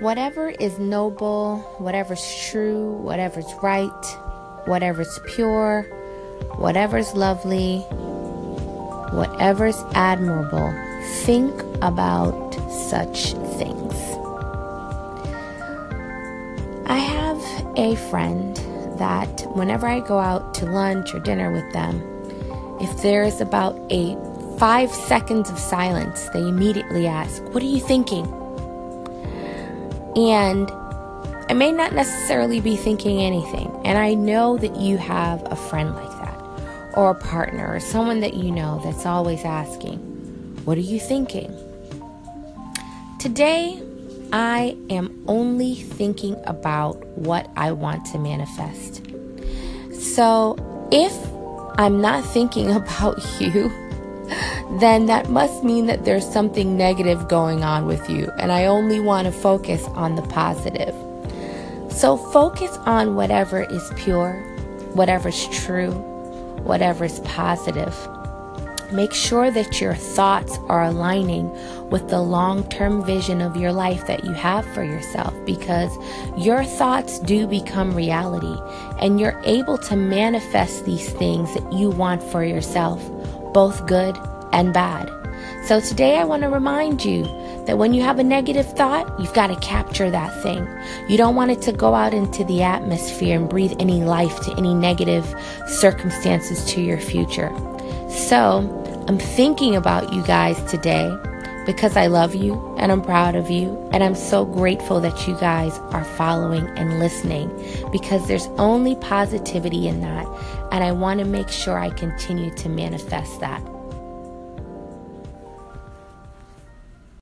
Whatever is noble, whatever's true, whatever's right, whatever's pure, whatever's lovely, whatever's admirable, think about such things. I have a friend that whenever I go out to lunch or dinner with them, if there is about a five seconds of silence, they immediately ask, What are you thinking? And I may not necessarily be thinking anything. And I know that you have a friend like that, or a partner, or someone that you know that's always asking, What are you thinking? Today, I am only thinking about what I want to manifest. So if I'm not thinking about you, then that must mean that there's something negative going on with you, and I only want to focus on the positive. So focus on whatever is pure, whatever's true, whatever's positive. Make sure that your thoughts are aligning with the long term vision of your life that you have for yourself because your thoughts do become reality and you're able to manifest these things that you want for yourself, both good and bad. So today I want to remind you that when you have a negative thought, you've got to capture that thing. You don't want it to go out into the atmosphere and breathe any life to any negative circumstances to your future. So, I'm thinking about you guys today because I love you and I'm proud of you. And I'm so grateful that you guys are following and listening because there's only positivity in that. And I want to make sure I continue to manifest that.